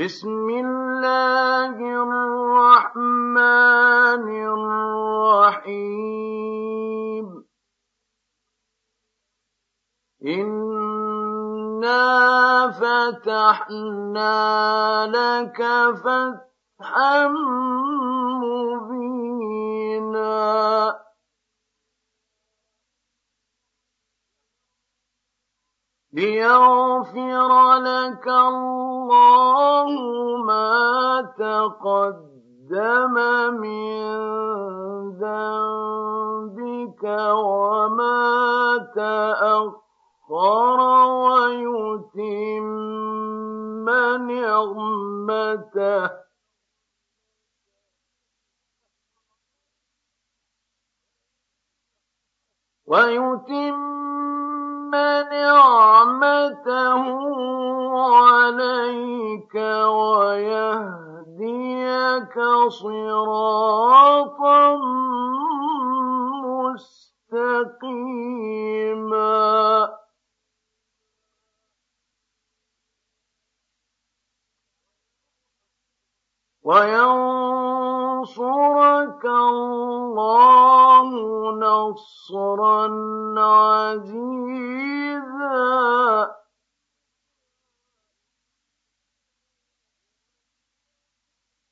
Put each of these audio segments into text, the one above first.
بسم الله الرحمن الرحيم. إنا فتحنا لك فتحا ليغفر لك الله ما تقدم من ذنبك وما تأخر ويتم نعمته ويتم نعمته عليك ويهديك صراطا مستقيما. وينصرك الله نصرا عزيزا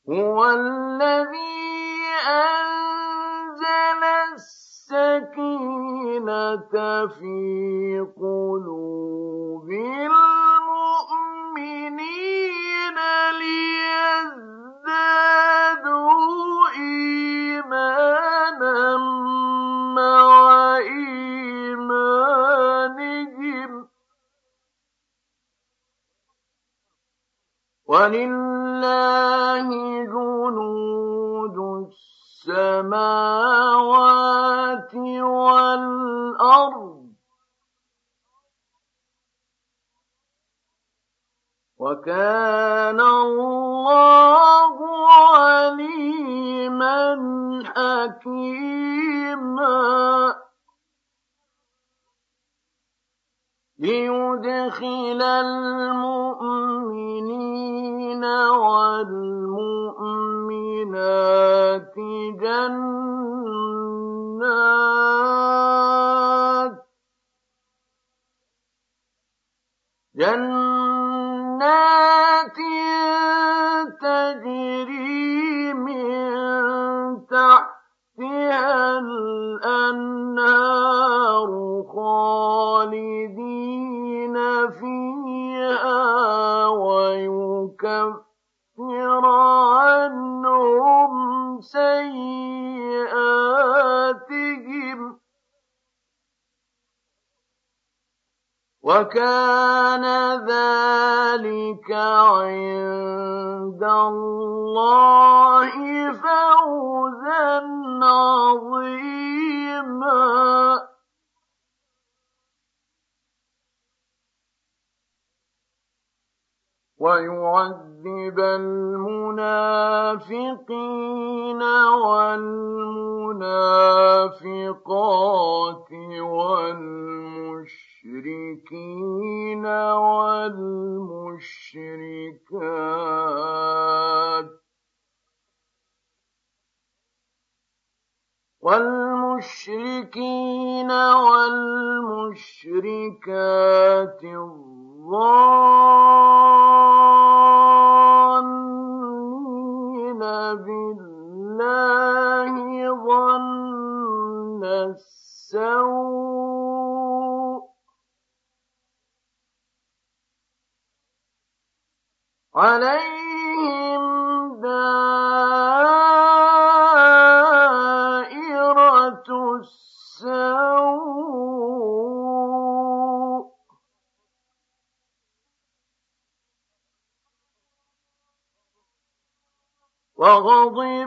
هو الذي أنزل السكينة في قلوب المؤمنين ليزدادوا إيمانا. إيمانهم ولله جنود السماوات والأرض وكان الله عليما حكيما ليدخل المؤمنين والمؤمنات جنات جنات تجري من تحتها وكان ذلك عند والمشركين والمشركات الظانين بالله ظن السوء عليهم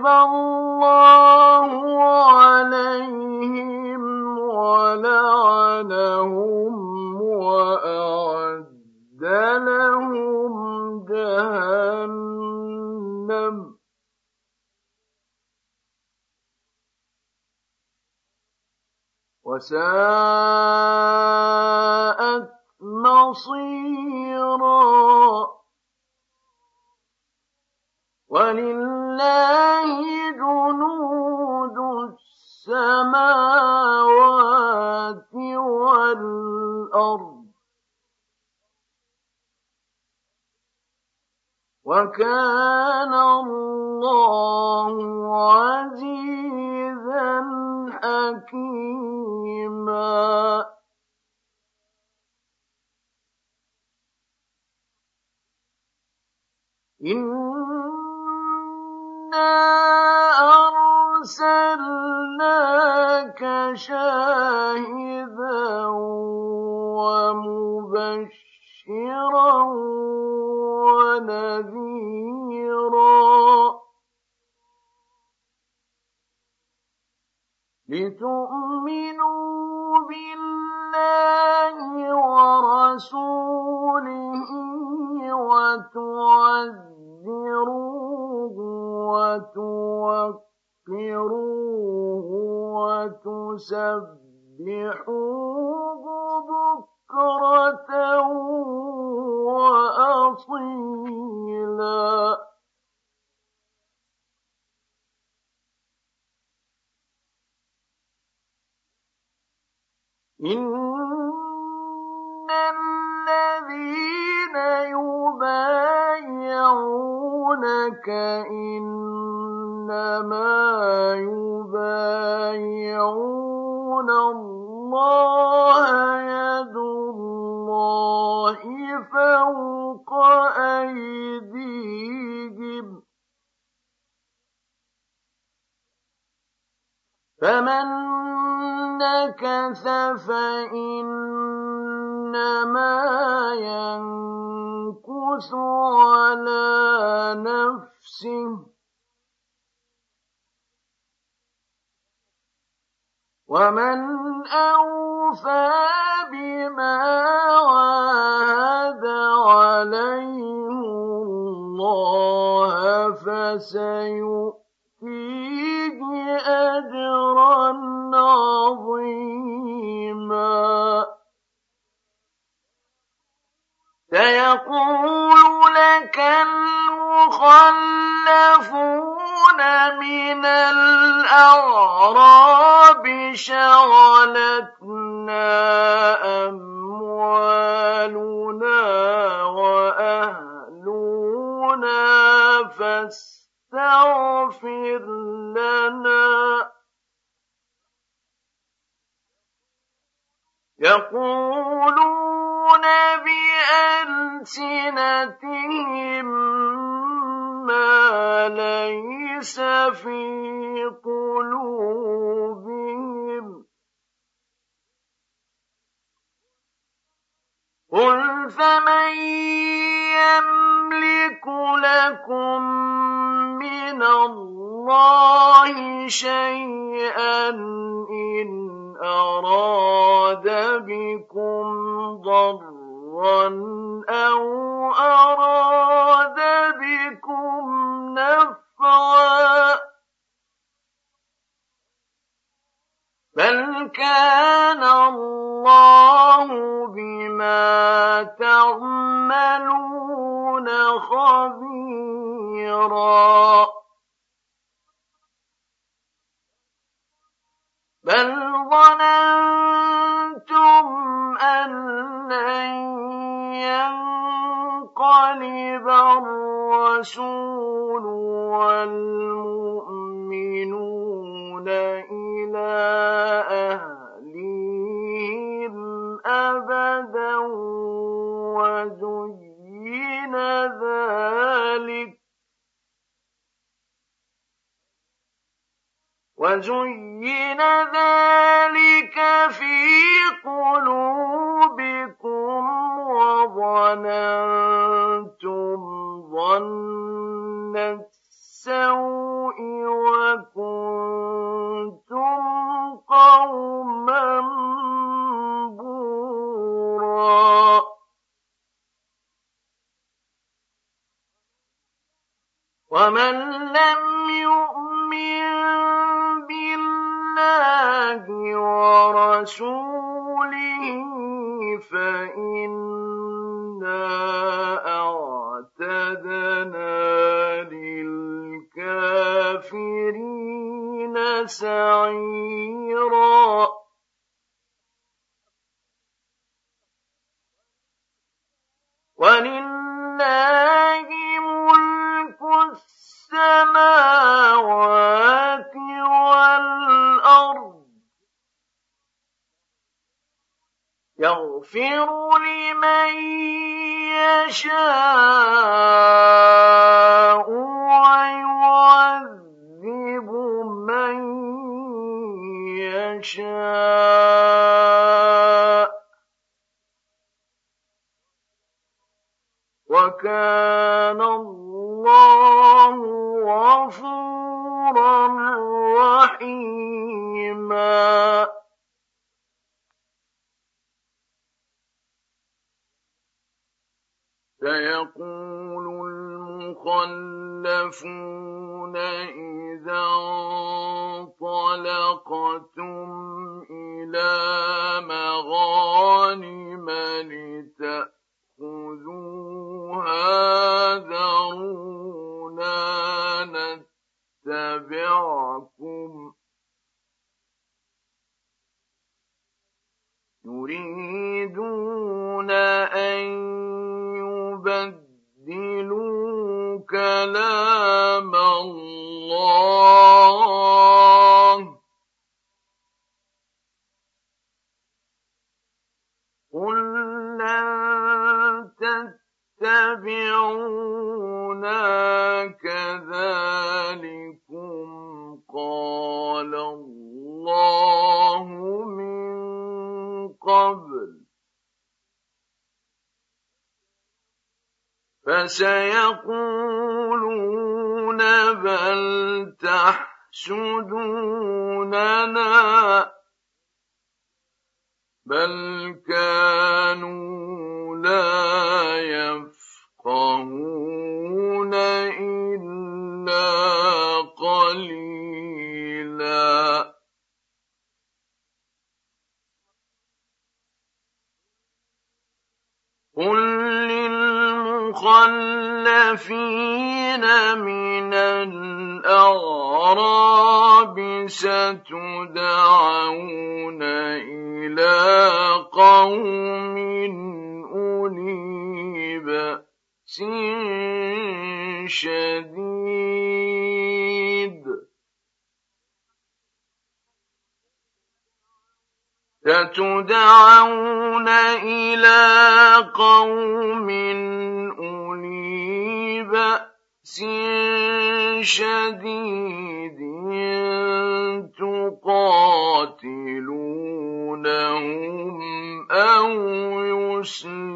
وغضب الله عليهم ولعنهم وأعد لهم جهنم. وساءت مصيرا. ولله جنود السماوات والأرض وكان الله عزيزا حكيما إنا أرسلناك شاهدا ومبشرا ونذيرا لتؤمنوا وتوقروه وتسبحوه بكرة وأصيلا. إن الذين يبايعونك إنما يبايعون الله يد الله فوق أيديهم. فمن نكث فإنما ينكث على نفسه. ومن أوفى بما عاهد عليه الله فسيؤتيه أجرا عظيما سيقول لك المخلفون من الأعراب شغلتنا أموالنا وأهلنا فاستغفر لنا يقولون بألسنتهم ما ليس في قلوبهم. قل فمن يملك لكم من الله شيئا إن أراد بكم ضرا أو أراد وظننتم ظن يغفر لمن يشاء ويعذب من يشاء وكان المخلفون إذا انطلقتم إلى مغانم لتأخذوها ذرونا نتبعكم يريدون كلام فسيقولون بل تحسدوننا. بل كانوا لا المخلفين من الأعراب ستدعون إلى قوم أولي بأس شديد. ستدعون إلى قوم أولي بأس شديد تقاتلونهم أو يسلمون.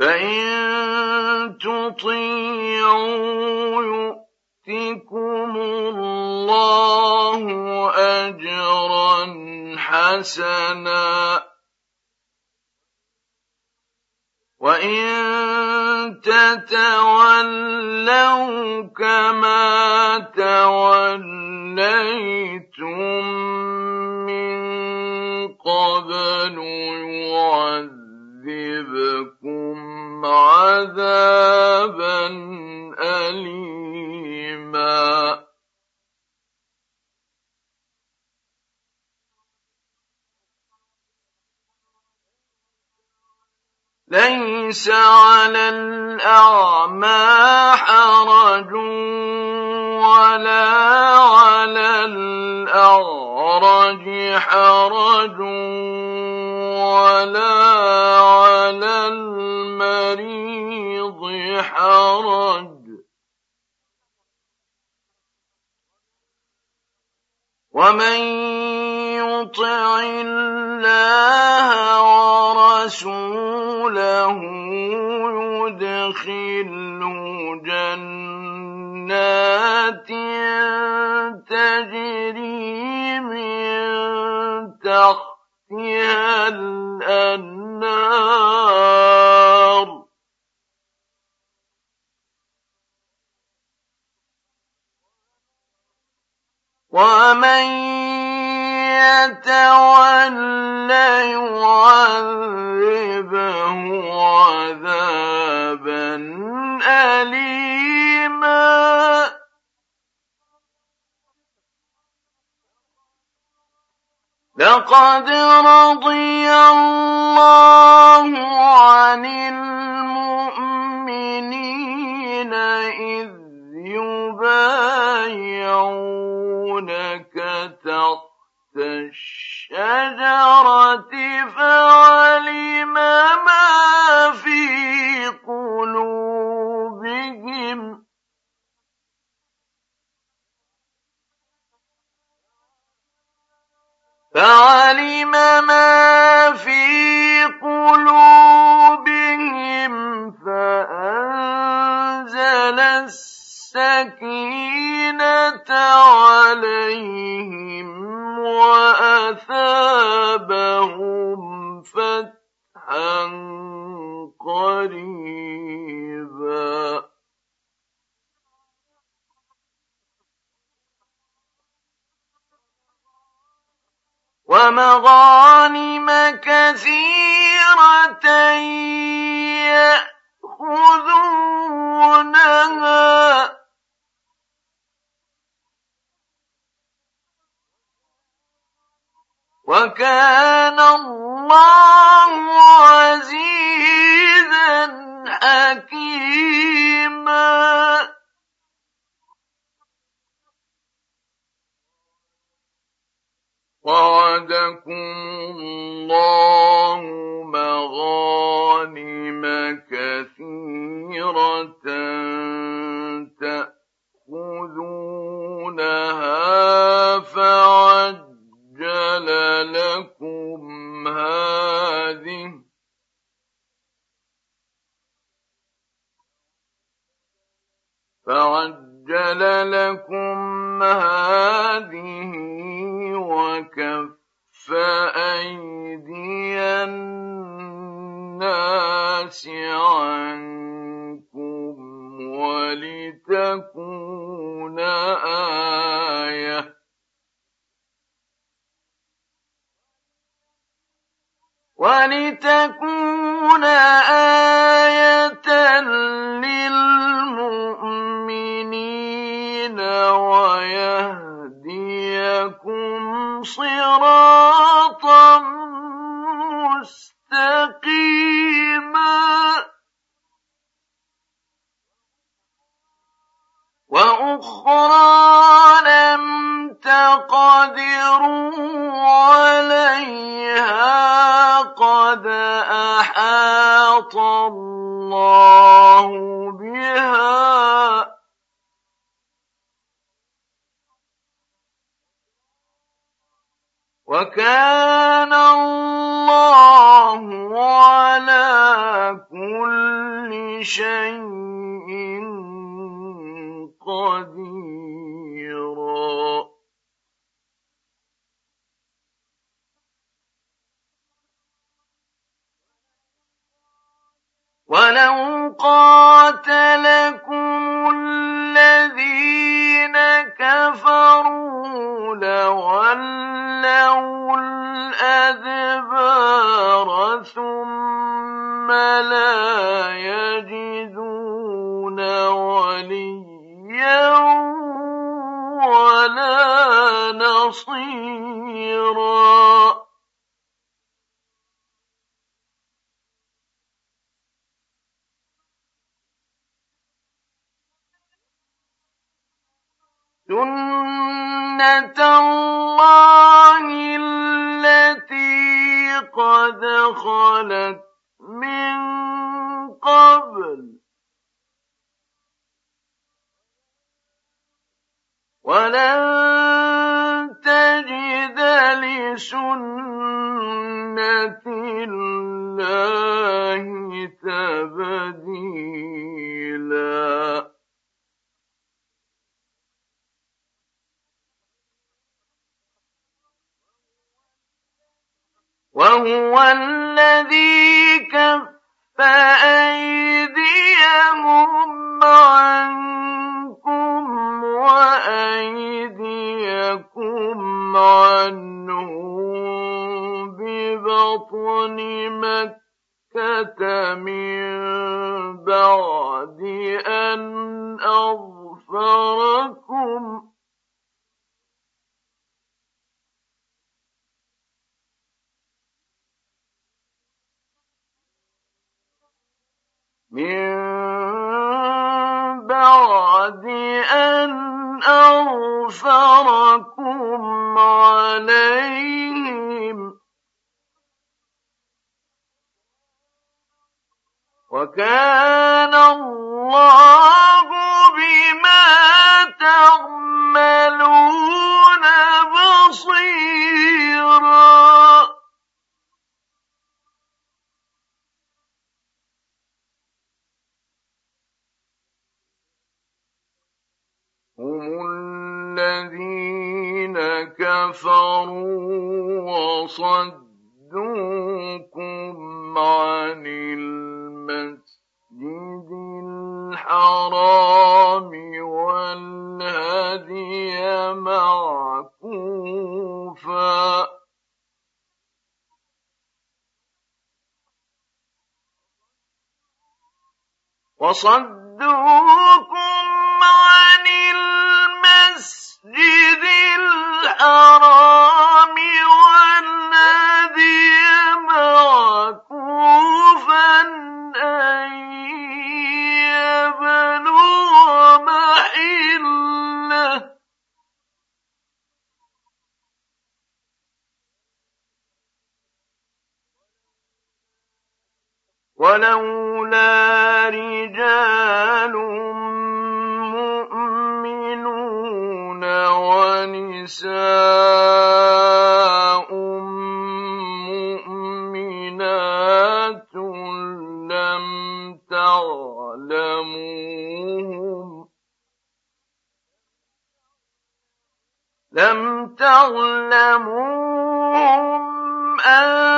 فإن تطيعوا حسنا وإن تتولوا كما توليتم من قبل يعذبكم عذابا أليما. ليس على الأعمى حرج ولا على الأعرج حرج ولا على المريض حرج. ومن يطع الله ورسوله يدخله جنات تجري من تحتها الأنهار. ومن يتولى يعذبه عذابا أليما. لقد رضي الله عن المؤمنين إذ يبايعون الشجرة فعلم ما في قلوبهم. فعلم ما في قلوبهم فأنزل السكينة عليهم. وأثابهم فتحا قريبا. ومغانم كثيرة هذه فعجل لكم هذه وكف أيدي الناس عنكم ولتكون آية ولتكون آية للمؤمنين ويهديكم صراطا مستقيما وأخرى لم تقدروا الله بها. وكان الله على كل شيء قديرا ولو قاتلكم الذين كفروا لولوا الأدبار ثم لا يجدون وليا ولا نصيرا. سنة الله التي قد خلت من قبل ولن تجد لسنة الله تبديلاً وهو الذي كف أيديهم الذين كفروا وصدوكم عن المسجد الحرام والهدي معكوفا. وصدوكم ولولا رجال مؤمنون ونساء مؤمنات لم تعلموهم لم تعلموهم أن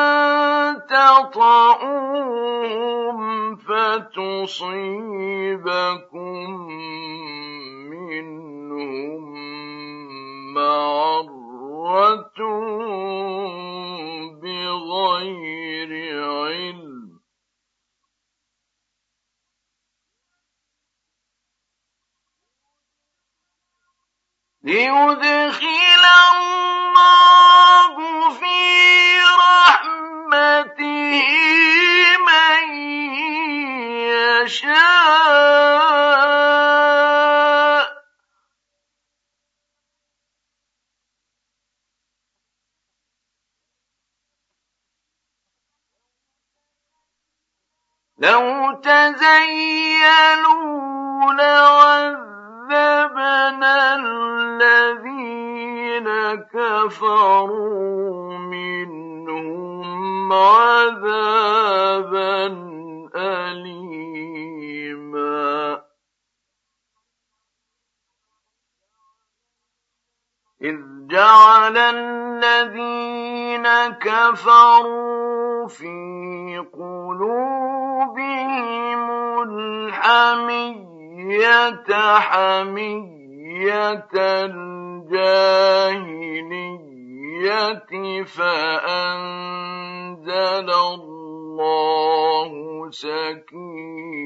تطعوهم فتصيبكم منهم معرة بغير علم ليدخل الحمية حمية الجاهلية فأنزل الله سكينته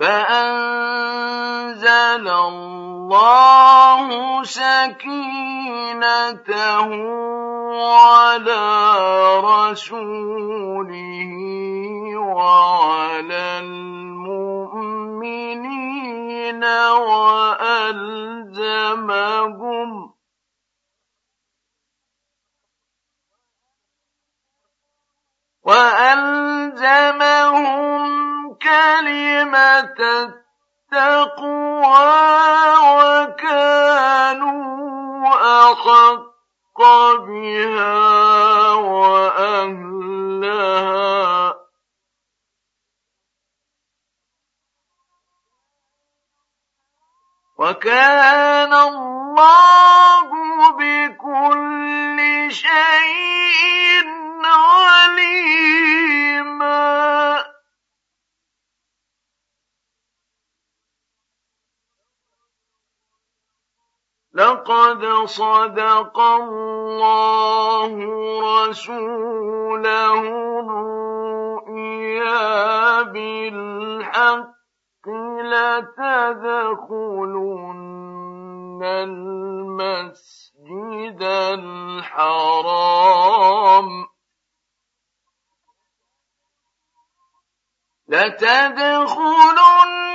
فأنزل الله سكينته على رسوله وعلى المؤمنين وألزمهم وألزمهم كلمة التقوى وكانوا أحق بها وأهلها. وكان الله بكل شيء عليما. لقد صدق الله رسوله الرؤيا بالحق لتدخلن المسجد الحرام. لتدخلن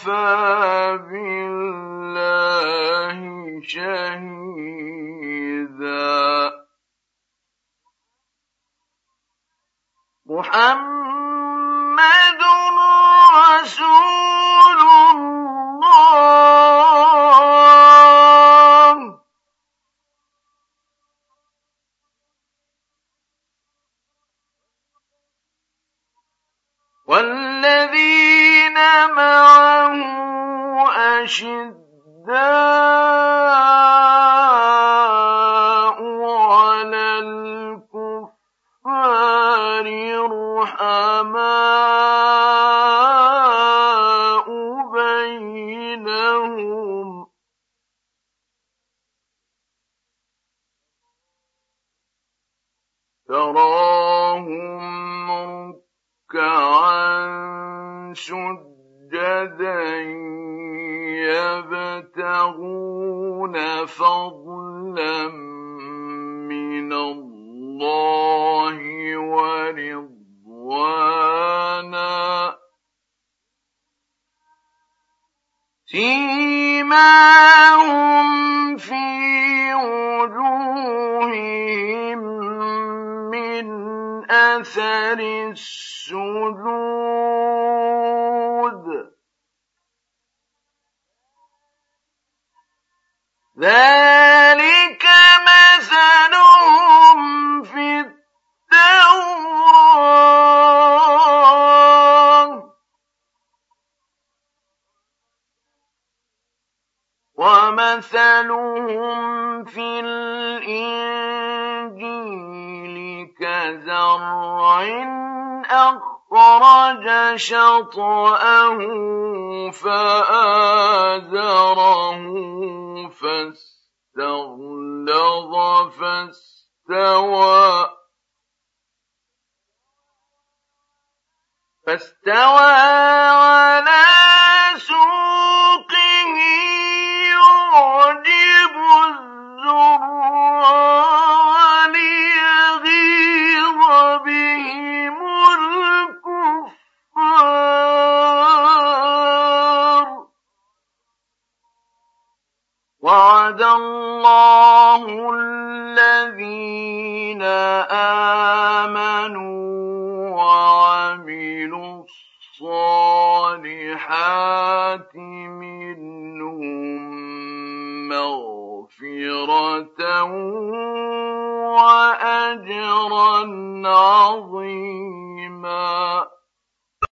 وكفى بالله شهيدا محمد رسول فضلا فاستوى